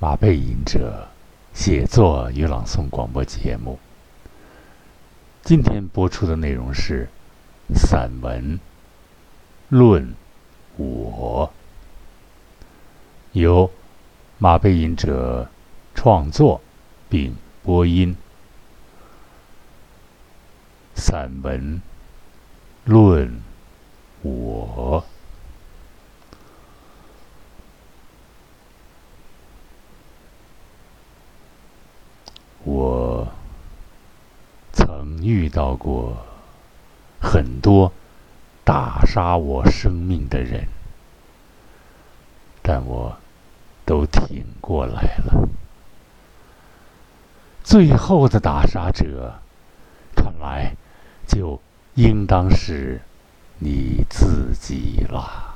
马背吟者写作与朗诵广播节目。今天播出的内容是散文《论我》，由马背吟者创作并播音。散文《论我》。我曾遇到过很多打杀我生命的人，但我都挺过来了。最后的打杀者，看来就应当是你自己了。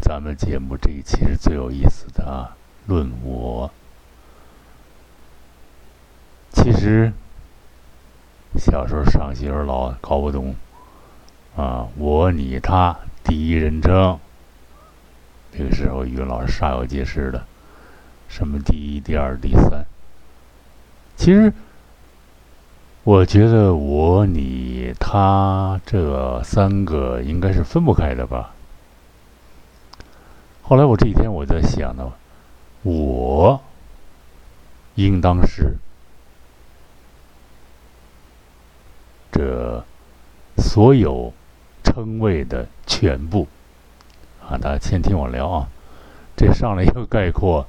咱们节目这一期是最有意思的啊！论我，其实小时候上学时候老搞不懂啊，我、你、他，第一人称。那个时候语文老师煞有介事的，什么第一、第二、第三。其实我觉得我、你、他这三个应该是分不开的吧。后来我这几天我在想呢，我应当是这所有称谓的全部啊！大家先听我聊啊，这上来一个概括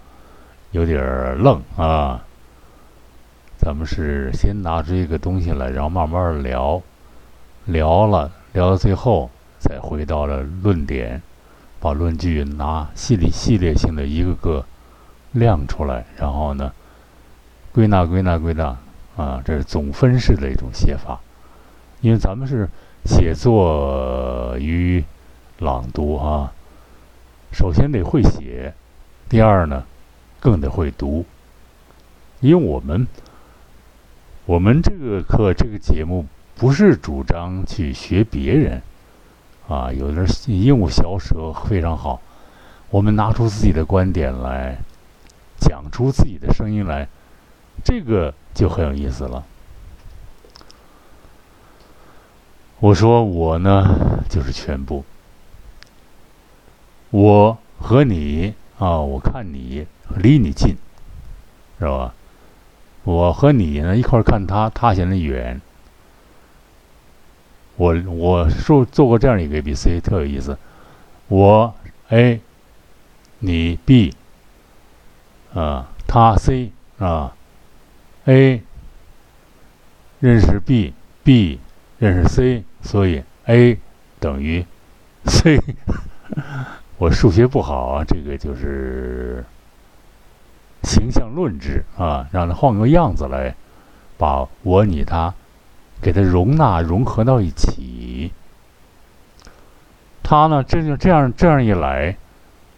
有点愣啊。咱们是先拿出一个东西来，然后慢慢聊，聊了聊到最后，再回到了论点。把论据拿系列系列性的一个个亮出来，然后呢，归纳归纳归纳，啊，这是总分式的一种写法。因为咱们是写作与朗读哈，首先得会写，第二呢，更得会读。因为我们我们这个课这个节目不是主张去学别人。啊，有的鹦鹉小舌非常好，我们拿出自己的观点来，讲出自己的声音来，这个就很有意思了。我说我呢，就是全部。我和你啊，我看你离你近，是吧？我和你呢一块看他，他显得远。我我说做过这样一个 A B C，特有意思。我 A，你 B，啊，他 C 啊，A 认识 B，B 认识 C，所以 A 等于 C。我数学不好啊，这个就是形象论之啊，让他换个样子来，把我你他。给它容纳融合到一起，它呢，这就这样这样一来，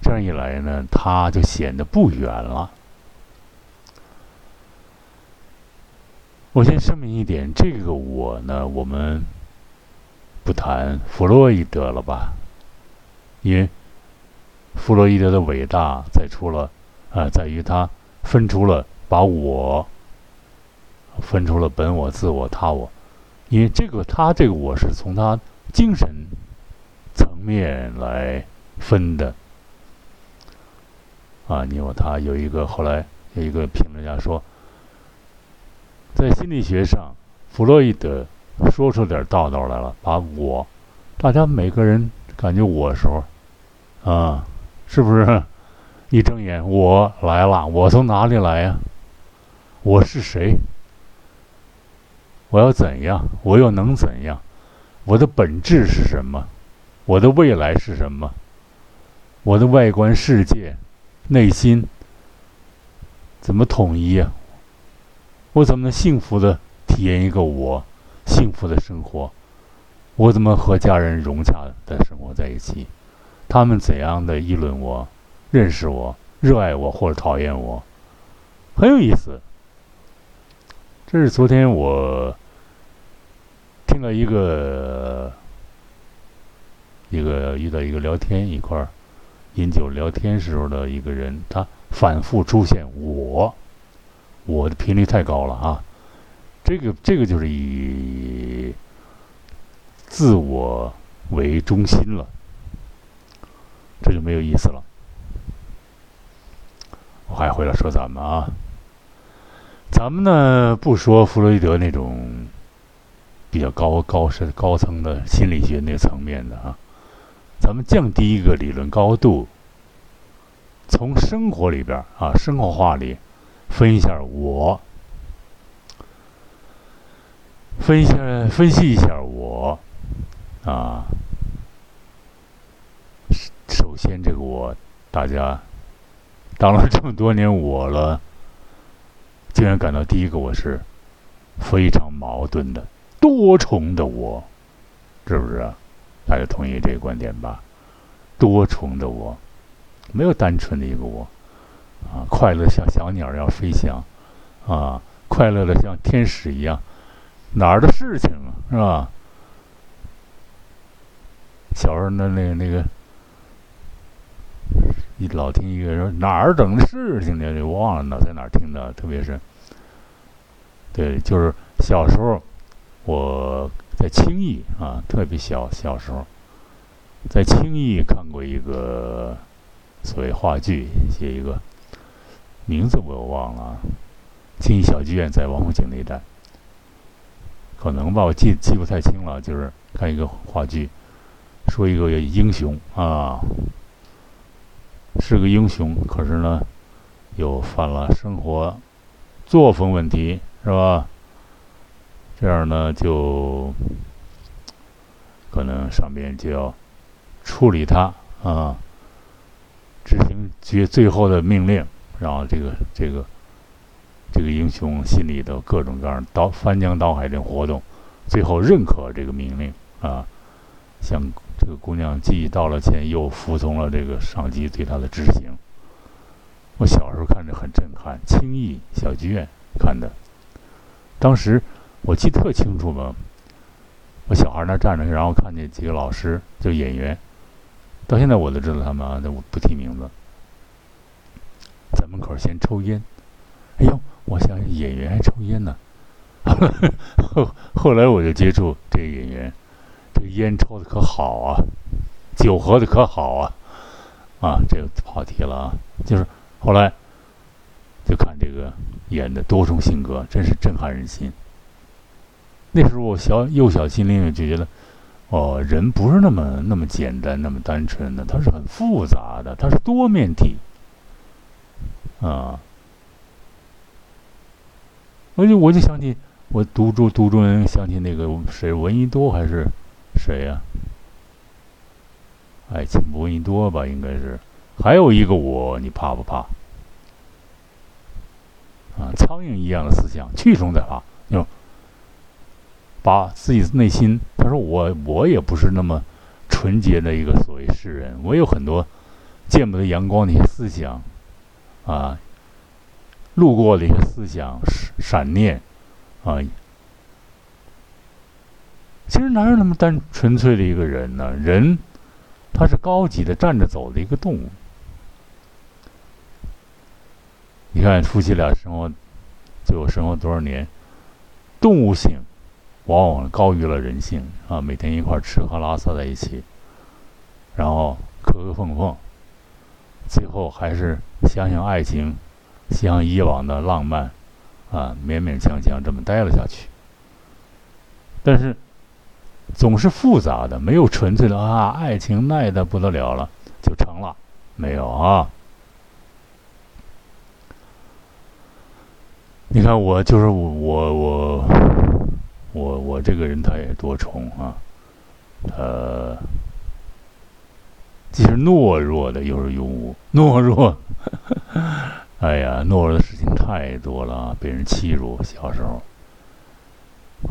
这样一来呢，它就显得不远了。我先声明一点，这个我呢，我们不谈弗洛伊德了吧？因为弗洛伊德的伟大在出了啊，在于他分出了把我分出了本我、自我、他我。因为这个，他这个我是从他精神层面来分的啊。你有他有一个后来有一个评论家说，在心理学上，弗洛伊德说出点道道来了，把我，大家每个人感觉我时候啊，是不是一睁眼我来了？我从哪里来呀？我是谁？我要怎样？我又能怎样？我的本质是什么？我的未来是什么？我的外观世界、内心怎么统一呀？我怎么能幸福的体验一个我幸福的生活？我怎么和家人融洽的生活在一起？他们怎样的议论我、认识我、热爱我或者讨厌我？很有意思。这是昨天我听了一个一个遇到一个聊天一块儿饮酒聊天时候的一个人，他反复出现我，我的频率太高了啊！这个这个就是以自我为中心了，这就没有意思了。我还回来说咱们啊，咱们呢不说弗洛伊德那种比较高高深高层的心理学那个层面的啊。咱们降低一个理论高度，从生活里边啊，生活化里分一下我，分一下分析一下我啊。首先，这个我，大家当了这么多年我了，竟然感到第一个我是非常矛盾的多重的我，是不是？大家同意这个观点吧？多重的我，没有单纯的一个我，啊，快乐像小鸟要飞翔，啊，快乐的像天使一样，哪儿的事情啊，是吧？小时候那那个那个，一老听一个人哪儿整的事情呢？我忘了呢，在哪儿听的？特别是，对，就是小时候我。在轻易啊，特别小小时候，在轻易看过一个所谓话剧，写一个名字我忘了，轻易小剧院在王府井那一带，可能吧，我记记不太清了。就是看一个话剧，说一个英雄啊，是个英雄，可是呢，又犯了生活作风问题，是吧？这样呢，就可能上边就要处理他啊，执行决最后的命令，然后这个这个这个英雄心里的各种各样刀翻江倒海的活动，最后认可这个命令啊，向这个姑娘既道了歉，又服从了这个上级对她的执行。我小时候看着很震撼，青艺小剧院看的，当时。我记特清楚嘛，我小孩那站着，然后看见几个老师，就演员，到现在我都知道他们啊，但我不提名字。在门口先抽烟，哎呦，我想演员还抽烟呢。后 后来我就接触这个演员，这个烟抽的可好啊，酒喝的可好啊，啊，这个跑题了啊，就是后来就看这个演的多重性格，真是震撼人心。那时候我小幼小心灵就觉得，哦，人不是那么那么简单、那么单纯的，它是很复杂的，它是多面体，啊！我就我就想起我读中读中，想起那个谁，闻一多还是谁呀？爱情闻一多吧，应该是。还有一个我，你怕不怕？啊，苍蝇一样的思想，去中再怕，哟。把自己内心，他说我我也不是那么纯洁的一个所谓诗人，我有很多见不得阳光的一些思想，啊，路过的一些思想闪念，啊，其实哪有那么单纯粹的一个人呢？人他是高级的站着走的一个动物。你看夫妻俩生活，最后生活多少年，动物性。往往高于了人性啊！每天一块吃喝拉撒在一起，然后磕磕碰碰，最后还是想想爱情，像以往的浪漫啊，勉勉强强这么待了下去。但是总是复杂的，没有纯粹的啊，爱情耐的不得了了就成了，没有啊。你看我就是我我。我我我这个人他也多重啊，他既是懦弱的，又是勇武。懦弱，哎呀，懦弱的事情太多了，被人欺辱。小时候，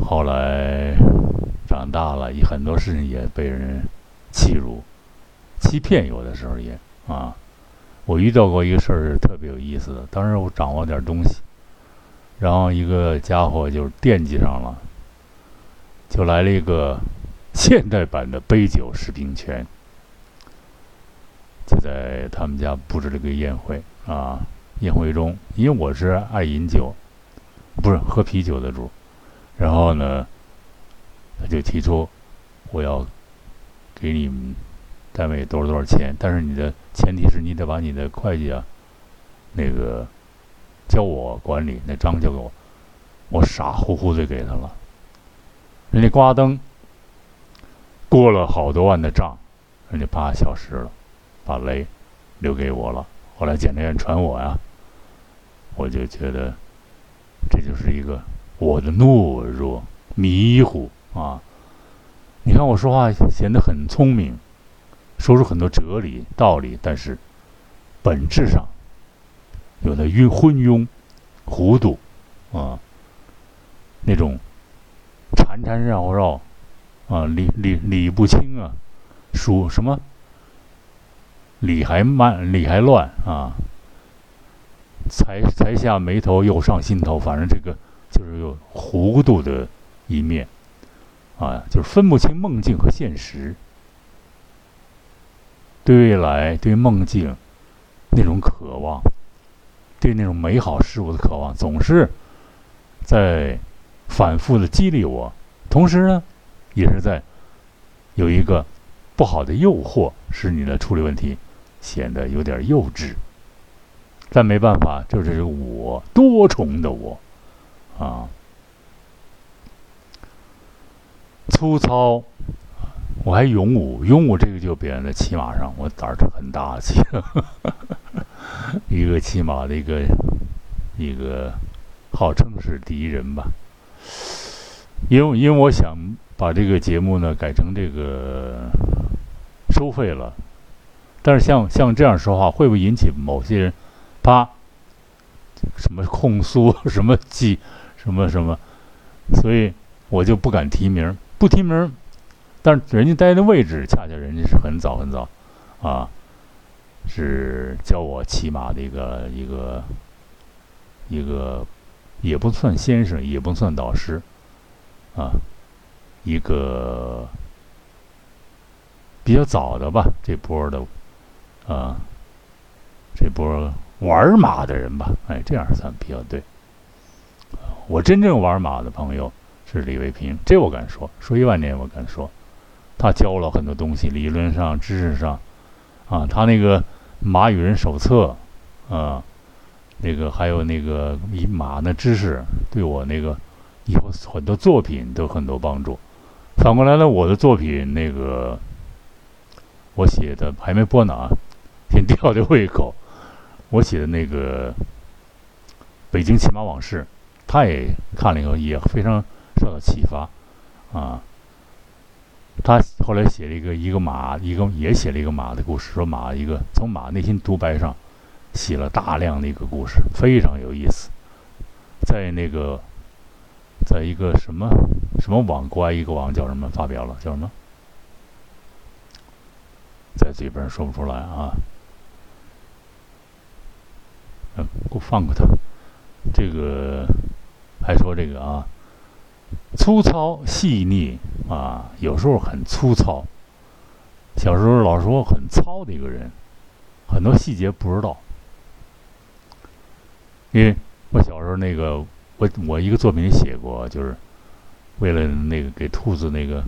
后来长大了，也很多事情也被人欺辱、欺骗，有的时候也啊。我遇到过一个事儿，特别有意思的。当时我掌握点东西，然后一个家伙就惦记上了。就来了一个现代版的杯酒释兵权，就在他们家布置了个宴会啊。宴会中，因为我是爱饮酒，不是喝啤酒的主，然后呢，他就提出我要给你们单位多少多少钱，但是你的前提是你得把你的会计啊那个交我管理，那章交给我。我傻乎乎的给他了，人家刮灯过了好多万的账，人家啪消失了，把雷留给我了。后来检察院传我呀。我就觉得，这就是一个我的懦弱、迷糊啊！你看我说话显得很聪明，说出很多哲理道理，但是本质上有的晕昏庸、糊涂啊，那种缠缠绕绕啊，理理理不清啊，属什么理还慢，理还乱啊！才才下眉头，又上心头，反正这个就是有糊涂的一面，啊，就是分不清梦境和现实，对未来、对梦境那种渴望，对那种美好事物的渴望，总是在反复的激励我，同时呢，也是在有一个不好的诱惑，使你的处理问题显得有点幼稚。但没办法，这就是我多重的我，啊，粗糙，我还勇武，勇武这个就表现在骑马上，我胆儿很大气，一个骑马的一个一个号称是第一人吧，因为因为我想把这个节目呢改成这个收费了，但是像像这样说话会不会引起某些人？啪什么控诉 什么记什么什么，所以我就不敢提名，不提名。但是人家待的位置，恰恰人家是很早很早，啊，是教我骑马的一个一个一个，也不算先生，也不算导师，啊，一个比较早的吧，这波的，啊，这波。玩马的人吧，哎，这样算比较对。我真正玩马的朋友是李卫平，这我敢说，说一万年我敢说。他教了很多东西，理论上、知识上，啊，他那个马与人手册，啊，那个还有那个以马的知识，对我那个以后很多作品都很多帮助。反过来呢，我的作品那个我写的还没播呢啊，先吊吊胃口。我写的那个《北京骑马往事》，他也看了以后也非常受到启发，啊，他后来写了一个一个马，一个也写了一个马的故事，说马一个从马内心独白上写了大量的一个故事，非常有意思，在那个在一个什么什么网，国外一个网叫什么发表了，叫什么，在嘴边说不出来啊。给我放过他。这个还说这个啊，粗糙细腻啊，有时候很粗糙。小时候老说很糙的一个人，很多细节不知道。因为我小时候那个，我我一个作品写过，就是为了那个给兔子那个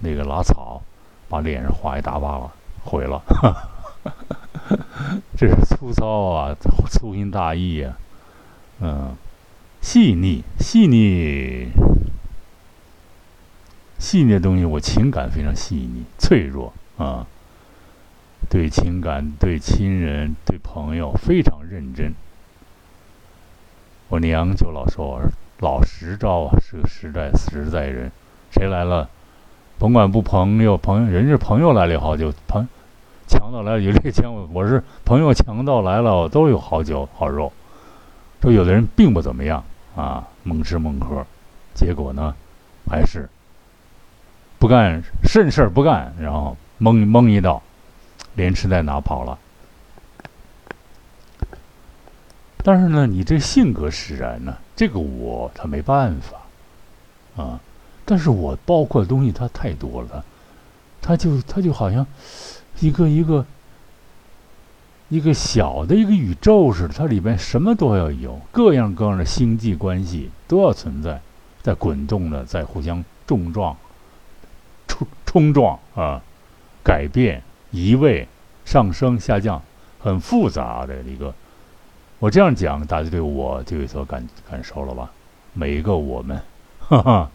那个拉草，把脸上划一大疤了，毁了。这是粗糙啊，粗心大意呀，嗯，细腻，细腻，细腻的东西，我情感非常细腻、脆弱啊，对情感、对亲人、对朋友非常认真。我娘就老说我老实招啊，是个实在实在人，谁来了，甭管不朋友，朋友人家朋友来了也好，就朋。强盗来了有这个枪，我是朋友。强盗来了都有好酒好肉。说有的人并不怎么样啊，猛吃猛喝，结果呢，还是不干甚事儿不干，然后蒙蒙一道，连吃带拿跑了。但是呢，你这性格使然呢，这个我他没办法啊。但是我包括的东西他太多了，他就他就好像。一个一个一个小的一个宇宙似的，它里边什么都要有，各样各样的星际关系都要存在，在滚动的，在互相重撞、冲冲撞啊，改变、移位、上升、下降，很复杂的一个。我这样讲，大家对我就有所感感受了吧？每一个我们，哈哈，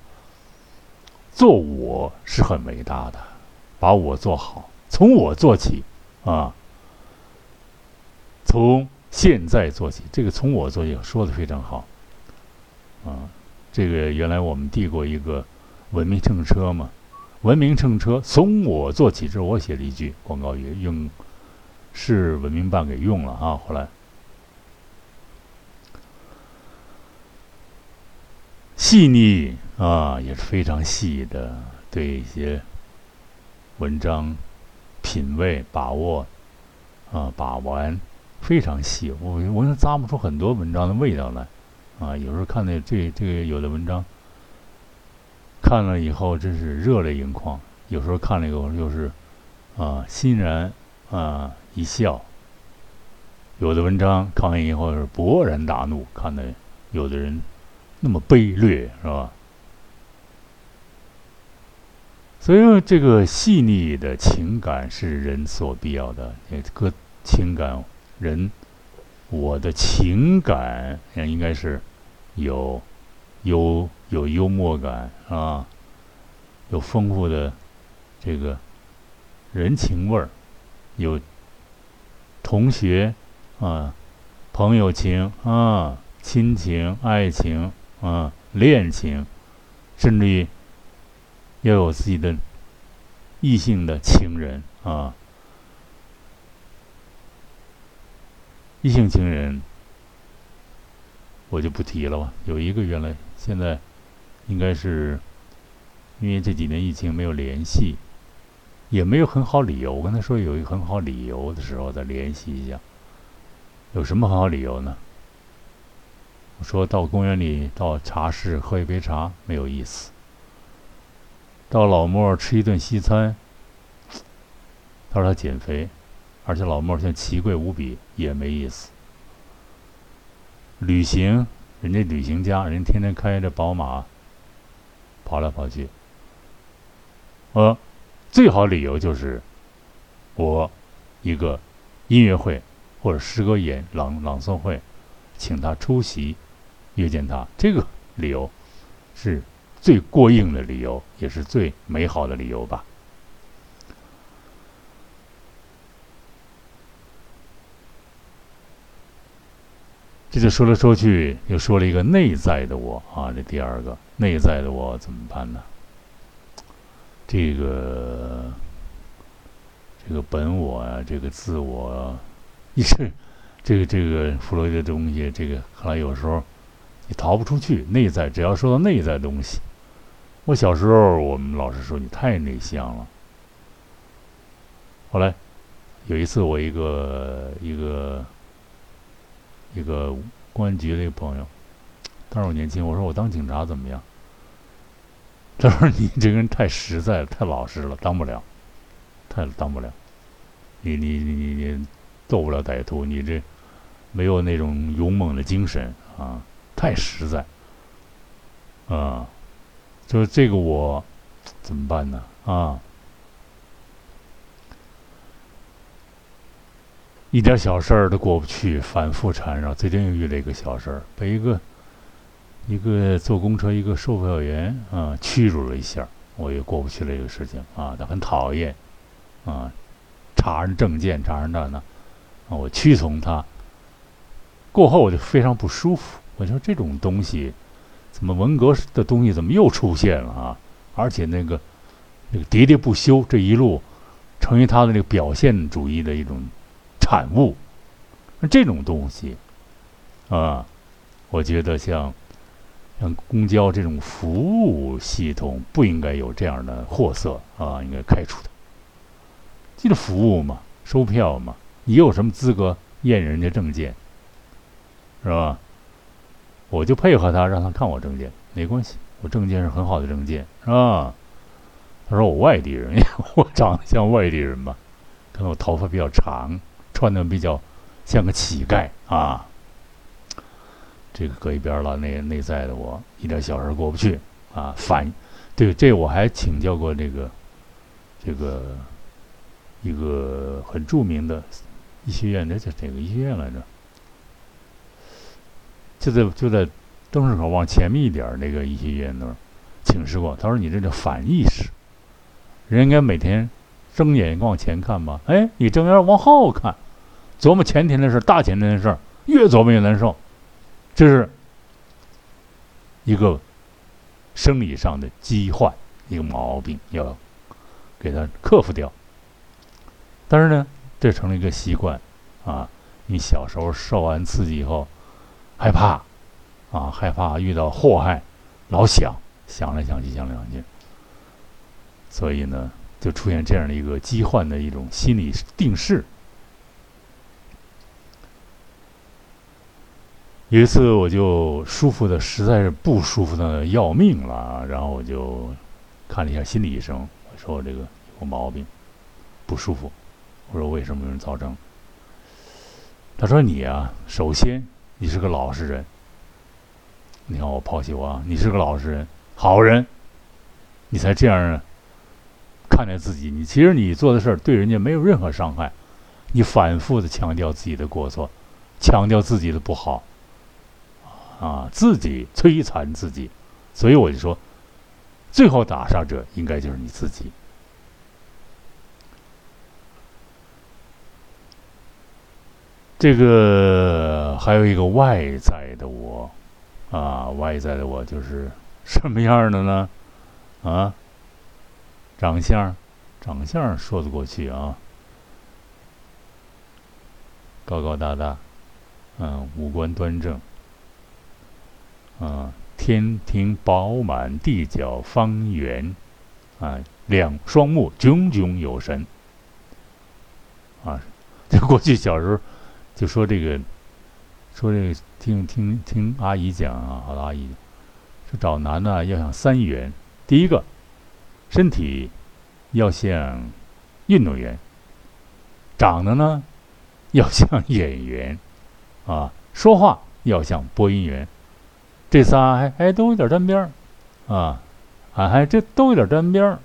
做我是很伟大的，把我做好，从我做起啊。从现在做起，这个从我做起说的非常好，啊，这个原来我们递过一个文明乘车嘛，文明乘车从我做起，这是我写的一句广告语，用市文明办给用了啊，后来细腻啊也是非常细的，对一些文章品味把握啊把玩。非常细，我我能咂摸出很多文章的味道来，啊，有时候看那这这个有的文章，看了以后真是热泪盈眶；有时候看了以后又是，啊，欣然啊一笑。有的文章看完以后是勃然大怒，看的有的人那么卑劣，是吧？所以说，这个细腻的情感是人所必要的，这个情感。人，我的情感应该是有有有幽默感啊，有丰富的这个人情味儿，有同学啊、朋友情啊、亲情、爱情啊、恋情，甚至于要有自己的异性的情人啊。异性情人，我就不提了吧。有一个原来现在应该是因为这几年疫情没有联系，也没有很好理由。我跟他说有一个很好理由的时候再联系一下。有什么很好理由呢？我说到公园里到茶室喝一杯茶没有意思，到老莫吃一顿西餐，他说他减肥。而且老莫现在奇贵无比，也没意思。旅行，人家旅行家，人天天开着宝马跑来跑去。呃，最好理由就是我一个音乐会或者诗歌演朗朗诵会，请他出席，约见他，这个理由是最过硬的理由，也是最美好的理由吧。这就说来说去，又说了一个内在的我啊，这第二个内在的我怎么办呢？这个这个本我啊，这个自我，一是这个这个弗洛伊德东西，这个看来有时候你逃不出去。内在，只要说到内在东西，我小时候我们老师说你太内向了。后来有一次，我一个一个。一个公安局的一个朋友，当时我年轻，我说我当警察怎么样？他说你这个人太实在了，太老实了，当不了，太当不了。你你你你你斗不了歹徒，你这没有那种勇猛的精神啊，太实在啊。就是这个我怎么办呢？啊？一点小事儿都过不去，反复缠绕。最近又遇了一个小事儿，被一个一个坐公车一个售票员啊屈辱了一下，我也过不去了这个事情啊，他很讨厌啊，查人证件，查人那呢啊，我屈从他。过后我就非常不舒服，我说这种东西，怎么文革的东西怎么又出现了啊？而且那个那个喋喋不休，这一路成为他的那个表现主义的一种。产物，那这种东西，啊，我觉得像像公交这种服务系统不应该有这样的货色啊，应该开除的。这个服务嘛，收票嘛，你有什么资格验人家证件，是吧？我就配合他，让他看我证件，没关系，我证件是很好的证件，是吧？他说我外地人，我长得像外地人吧？可能我头发比较长。穿的比较像个乞丐啊。这个搁一边了，内内在的我一点小事过不去啊。反对这我还请教过这个这个一个很著名的医学院，那叫哪个医学院来着？就在就在灯市口往前面一点那个医学院那儿请示过。他说：“你这叫反意识，人应该每天睁眼往前看吧？哎，你睁眼往后看，琢磨前天的事、大前天的事，越琢磨越难受。这是一个生理上的疾患，一个毛病，要给它克服掉。但是呢，这成了一个习惯啊！你小时候受完刺激以后。”害怕，啊，害怕遇到祸害，老想，想来想去，想来想去，所以呢，就出现这样的一个疾患的一种心理定势。有一次，我就舒服的实在是不舒服的要命了，然后我就看了一下心理医生，我说我这个有毛病，不舒服。我说为什么有人造成？他说你啊，首先。你是个老实人，你看我抛弃我啊！你是个老实人，好人，你才这样看待自己。你其实你做的事儿对人家没有任何伤害，你反复的强调自己的过错，强调自己的不好，啊，自己摧残自己，所以我就说，最后打杀者应该就是你自己。这个还有一个外在的我，啊，外在的我就是什么样的呢？啊，长相，长相说得过去啊，高高大大，嗯，五官端正，啊，天庭饱满，地角方圆，啊，两双目炯炯有神，啊，这过去小时候。就说这个，说这个，听听听阿姨讲啊，好多阿姨说找男的要想三元，第一个身体要像运动员，长得呢要像 演员，啊，说话要像播音员，这仨还还都有点沾边儿，啊，还还这都有点沾边儿，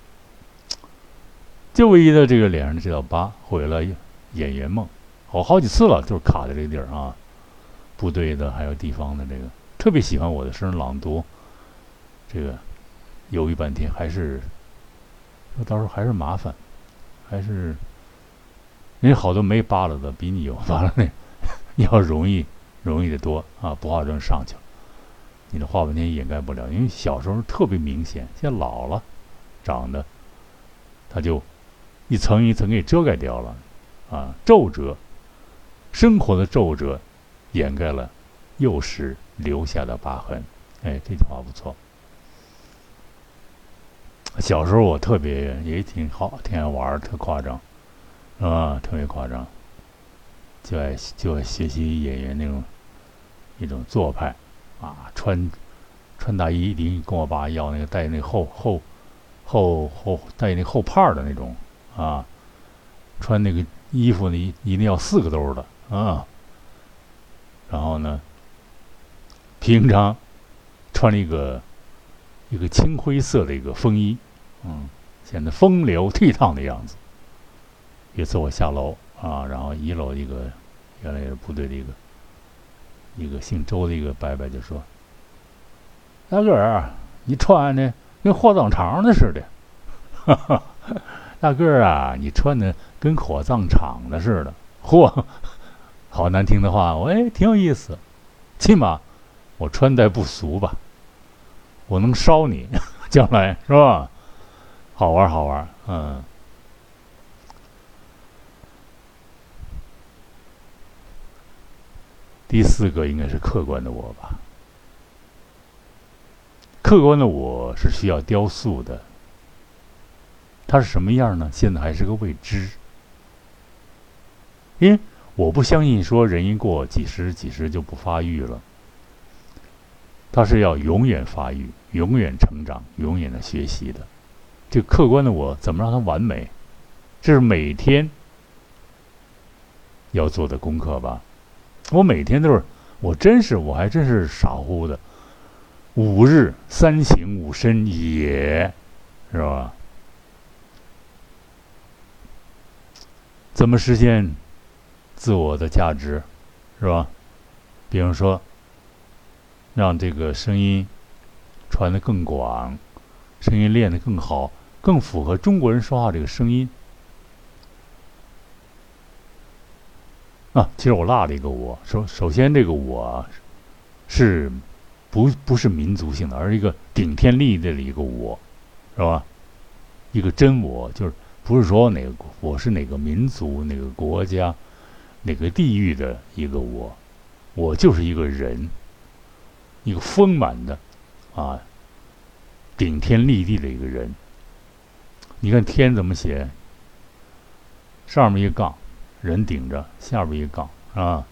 就唯一的这个脸上的这道疤毁了演员梦。我好几次了，就是卡在这个地儿啊，部队的还有地方的这个，特别喜欢我的声朗读，这个犹豫半天还是，到时候还是麻烦，还是人家好多没扒了的比你有扒了那 要容易容易的多啊，不化妆上去了，你的画半天掩盖不了，因为小时候特别明显，现在老了长得，它就一层一层给遮盖掉了啊，皱褶。生活的皱褶，掩盖了幼时留下的疤痕。哎，这句话不错。小时候我特别也挺好，挺爱玩特夸张，啊，特别夸张，就爱就爱学习演员那种一种做派，啊，穿穿大衣一定跟我爸要那个带那后后后后带那后帕的那种啊，穿那个衣服呢一定要四个兜的。啊，然后呢？平常穿了一个一个青灰色的一个风衣，嗯，显得风流倜傥的样子。有一次我下楼啊，然后一楼一个原来是部队的一个一个姓周的一个伯伯就说：“大个儿，你穿的跟火葬场的似的。”哈哈，大个儿啊，你穿的跟火葬场的似的，嚯！好难听的话，我哎挺有意思，起码我穿戴不俗吧，我能烧你，将来是吧？好玩好玩，嗯。第四个应该是客观的我吧，客观的我是需要雕塑的，它是什么样呢？现在还是个未知，因为。我不相信说人一过几十几十就不发育了，它是要永远发育、永远成长、永远的学习的。这客观的我怎么让它完美？这是每天要做的功课吧。我每天都是，我真是，我还真是傻乎乎的。五日三省吾身也，是吧？怎么实现自我的价值，是吧？比方说，让这个声音传得更广，声音练得更好，更符合中国人说话这个声音。啊，其实我落了一个我，首首先这个我是。不不是民族性的，而是一个顶天立地的一个我，是吧？一个真我，就是不是说哪个我是哪个民族、哪个国家、哪个地域的一个我，我就是一个人，一个丰满的啊，顶天立地的一个人。你看天怎么写？上面一个杠，人顶着，下边一个杠，啊。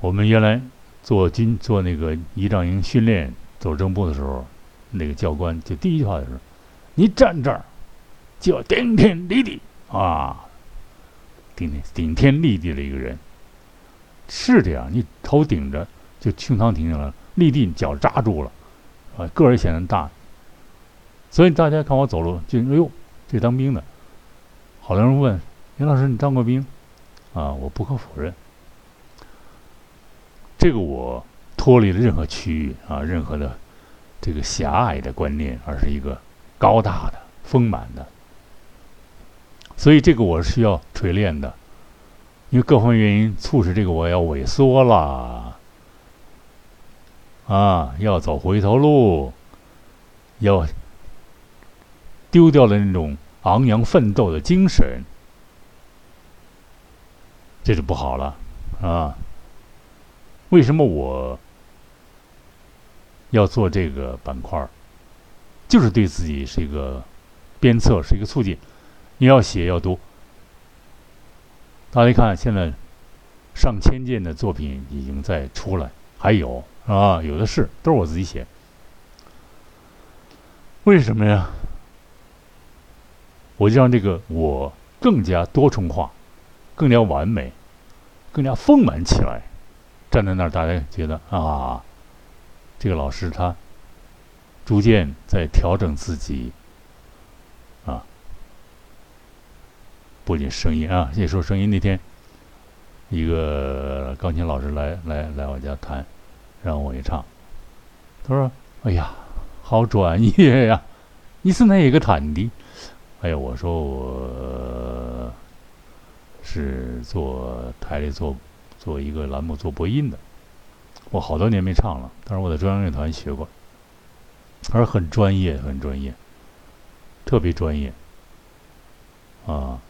我们原来。做军做那个仪仗营训练走正步的时候，那个教官就第一句话就是：“你站这儿，就要顶天立地啊！顶天顶天立地的一个人，是这样。你头顶着，就胸膛挺起来了；立地，脚扎住了，啊，个儿显得大。所以大家看我走路，就哎呦，这当兵的。好多人问林老师，你当过兵？啊，我不可否认。”这个我脱离了任何区域啊，任何的这个狭隘的观念，而是一个高大的、丰满的。所以这个我是需要锤炼的，因为各方面原因促使这个我要萎缩了啊，要走回头路，要丢掉了那种昂扬奋斗的精神，这就不好了啊。为什么我要做这个板块儿？就是对自己是一个鞭策，是一个促进。你要写要读。大家看，现在上千件的作品已经在出来，还有啊，有的是，都是我自己写。为什么呀？我就让这个我更加多重化，更加完美，更加丰满起来。站在那儿，大家觉得啊，这个老师他逐渐在调整自己啊，不仅声音啊，也说声音。那天一个钢琴老师来来来我家弹，让我一唱，他说：“哎呀，好专业呀！你是哪一个弹的？”哎呀，我说我是做台里做。做一个栏目做播音的，我好多年没唱了，但是我在中央乐团学过，而很专业，很专业，特别专业，啊，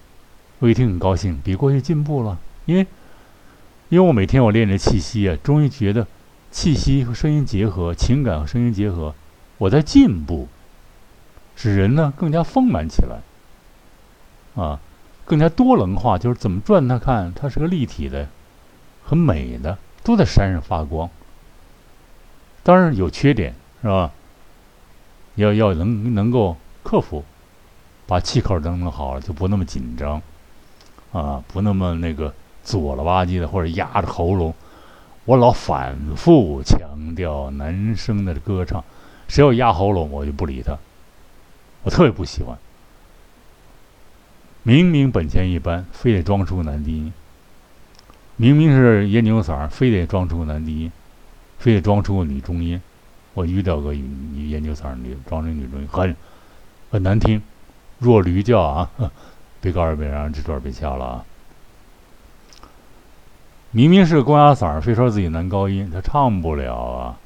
我一听很高兴，比过去进步了，因为，因为我每天我练着气息啊，终于觉得气息和声音结合，情感和声音结合，我在进步，使人呢更加丰满起来，啊，更加多棱化，就是怎么转它看，它是个立体的。很美的，都在山上发光。当然有缺点，是吧？要要能能够克服，把气口弄弄好了，就不那么紧张，啊，不那么那个左了吧唧的，或者压着喉咙。我老反复强调男生的歌唱，谁要压喉咙，我就不理他。我特别不喜欢，明明本钱一般，非得装出男低音。明明是烟牛嗓，非得装出个男低音，非得装出个女中音。我遇到个女烟牛嗓，女装成女中音，很很难听，弱驴叫啊！别告诉别人，这段别掐了啊！明明是公鸭嗓，非说自己男高音，他唱不了啊。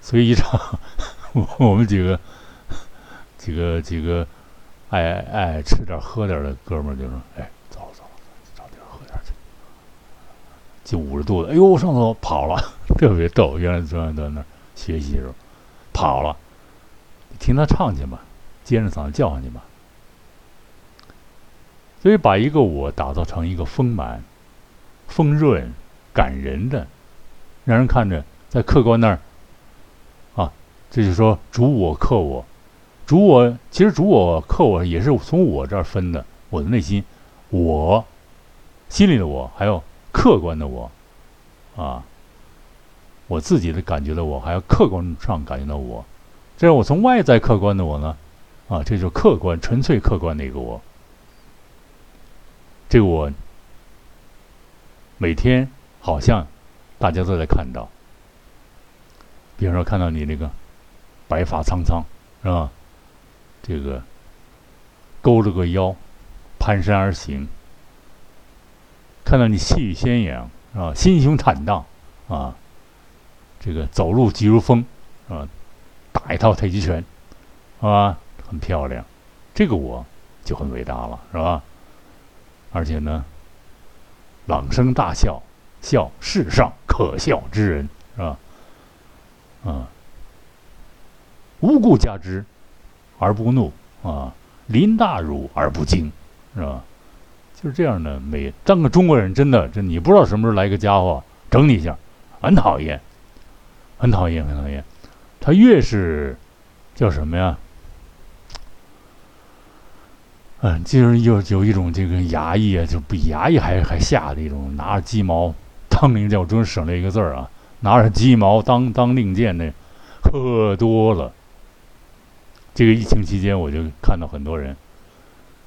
所以一唱，我们几个几个几个爱爱吃点喝点的哥们儿就说：“哎。”走走，找地儿喝点去就捂着肚子，哎呦，上厕所跑了，特别逗。原来中央在那儿学习的时候，跑了，听他唱去吧，尖着嗓子叫上去吧。所以把一个我打造成一个丰满、丰润、感人的，让人看着在客观那儿，啊，这就说主我克我，主我其实主我客我也是从我这儿分的，我的内心，我心里的我，还有客观的我，啊，我自己的感觉的我，还有客观上感觉到我，这是我从外在客观的我呢，啊，这就客观、纯粹客观的一个我。这个我每天好像大家都在看到，比方说看到你那个白发苍苍，是吧？这个勾着个腰，蹒跚而行。看到你气宇轩扬，是吧？心胸坦荡，啊，这个走路疾如风，啊，打一套太极拳，是吧？很漂亮，这个我就很伟大了，是吧？而且呢，朗声大笑，笑世上可笑之人，是吧？啊，无故加之而不怒，啊，临大辱而不惊，是吧？就是这样的，每当个中国人，真的，这你不知道什么时候来个家伙整你一下，很讨厌，很讨厌，很讨厌。他越是叫什么呀？嗯，就是有有一种这个衙役啊，就比衙役还还下的一种，拿着鸡毛当令箭，我终于省了一个字儿啊，拿着鸡毛当当令箭的喝多了。这个疫情期间，我就看到很多人。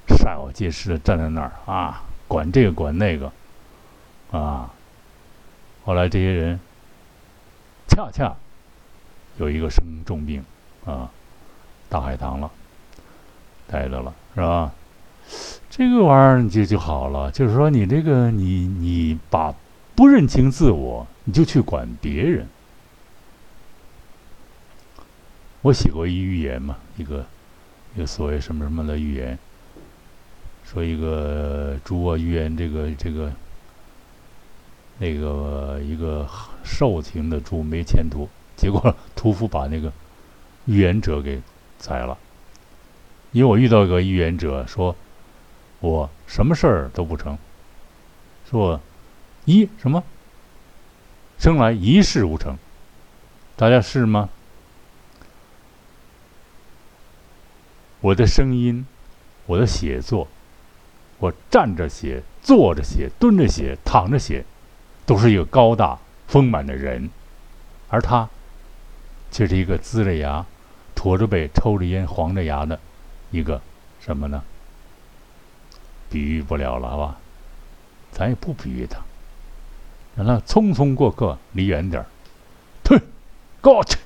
煞有介事的站在那儿啊，管这个管那个，啊，后来这些人恰恰有一个生重病啊，大海棠了，待着了是吧？这个玩意儿就就好了，就是说你这个你你把不认清自我，你就去管别人。我写过一预言嘛，一个一个所谓什么什么的预言。说一个猪啊，预言这个这个那个一个瘦型的猪没前途，结果屠夫把那个预言者给宰了。因为我遇到一个预言者，说我什么事儿都不成，说一什么生来一事无成，大家是吗？我的声音，我的写作。我站着写，坐着写，蹲着写，躺着写，都是一个高大丰满的人，而他却是一个龇着牙、驼着背、抽着烟、黄着牙的一个什么呢？比喻不了了，好吧？咱也不比喻他，让他匆匆过客，离远点儿。退，过去。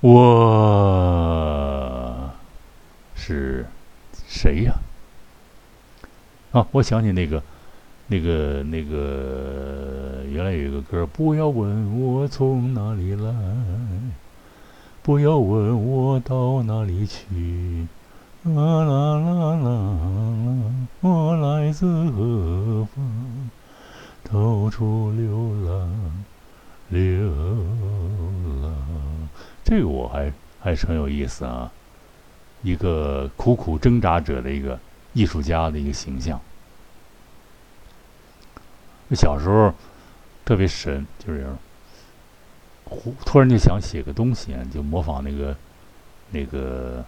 我是。谁呀？啊，我想起那个，那个，那个，原来有一个歌不要问我从哪里来，不要问我到哪里去，啦啦啦啦啦，我来自何方，到处流浪，流浪。这个我还还是很有意思啊。一个苦苦挣扎者的一个艺术家的一个形象。小时候特别神，就是忽突然就想写个东西，就模仿那个那个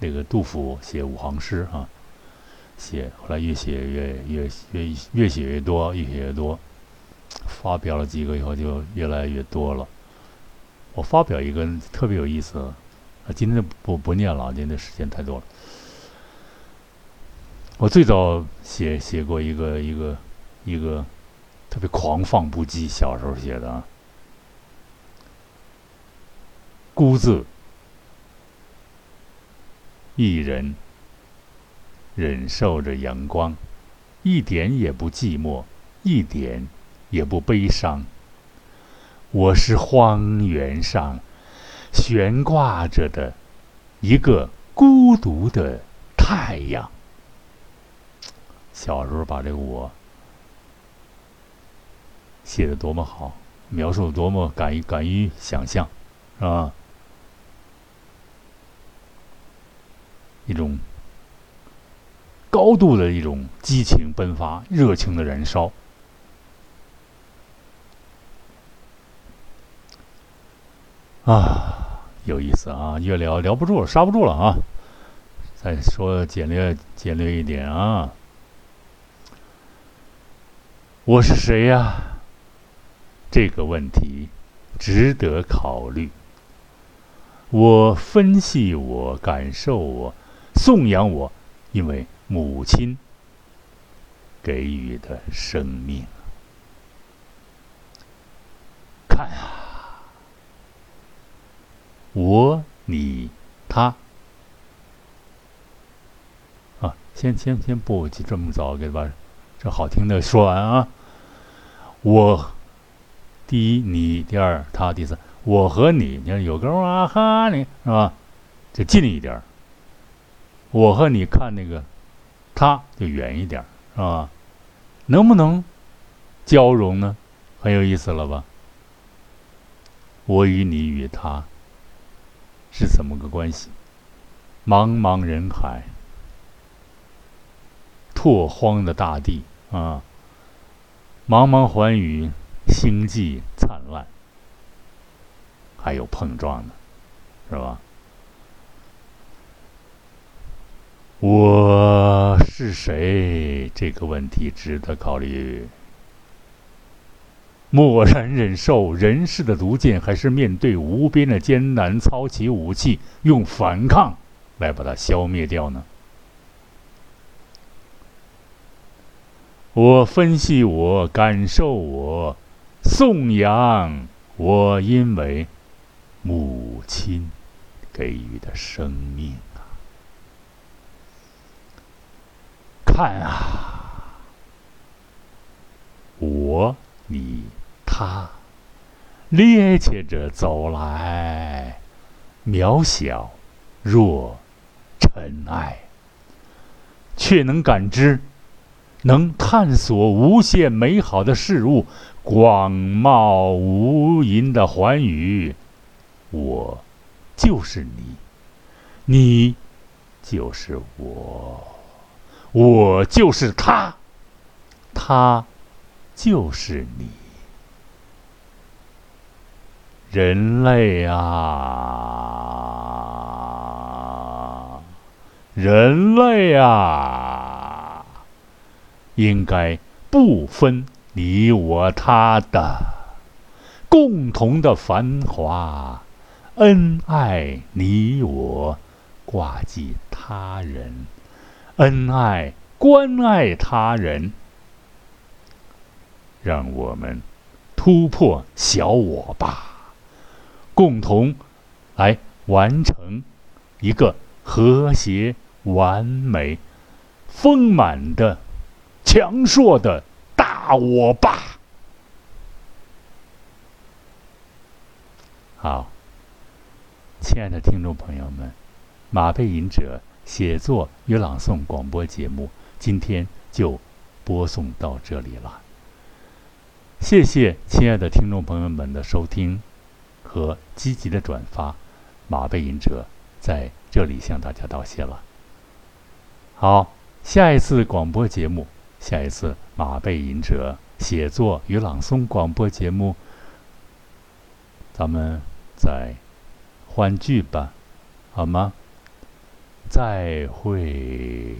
那个杜甫写五行诗啊，写后来越写越越越越写越多，越写越多，发表了几个以后就越来越多了。我发表一个特别有意思。啊今天不不念了，今天时间太多了。我最早写写过一个一个一个特别狂放不羁，小时候写的啊。孤自一人忍受着阳光，一点也不寂寞，一点也不悲伤。我是荒原上。悬挂着的一个孤独的太阳。小时候把这个我写的多么好，描述的多么敢于敢于想象，是吧？一种高度的一种激情迸发，热情的燃烧。啊，有意思啊！越聊聊不住了，刹不住了啊！再说简略简略一点啊。我是谁呀？这个问题值得考虑。我分析，我感受，我颂扬我，因为母亲给予的生命。看啊，我、你、他。啊，先先先不急这么早，给把这好听的说完啊。我，第一你，第二他，第三。我和你，你看有个啊哈你是吧？就近一点。我和你看那个，他就远一点儿，是吧？能不能交融呢？很有意思了吧？我与你与他是怎么个关系？茫茫人海，拓荒的大地啊，茫茫寰宇，星际灿烂。还有碰撞呢，是吧？我是谁？这个问题值得考虑。默然忍受人世的毒箭，还是面对无边的艰难，操起武器，用反抗来把它消灭掉呢？我分析，我感受，我颂扬，我因为。母亲给予的生命啊！看啊，我、你、他，趔趄着走来，渺小若尘埃，却能感知，能探索无限美好的事物，广袤无垠的寰宇。我就是你，你就是我，我就是他，他就是你。人类啊，人类啊，应该不分你我他的共同的繁华。恩爱你我，挂记他人；恩爱关爱他人，让我们突破小我吧，共同来完成一个和谐、完美、丰满的、强硕的大我吧。好。亲爱的听众朋友们，马背吟者写作与朗诵广播节目今天就播送到这里了。谢谢亲爱的听众朋友们的收听和积极的转发，马背吟者在这里向大家道谢了。好，下一次广播节目，下一次马背吟者写作与朗诵广播节目，咱们再。欢聚吧，好吗？再会。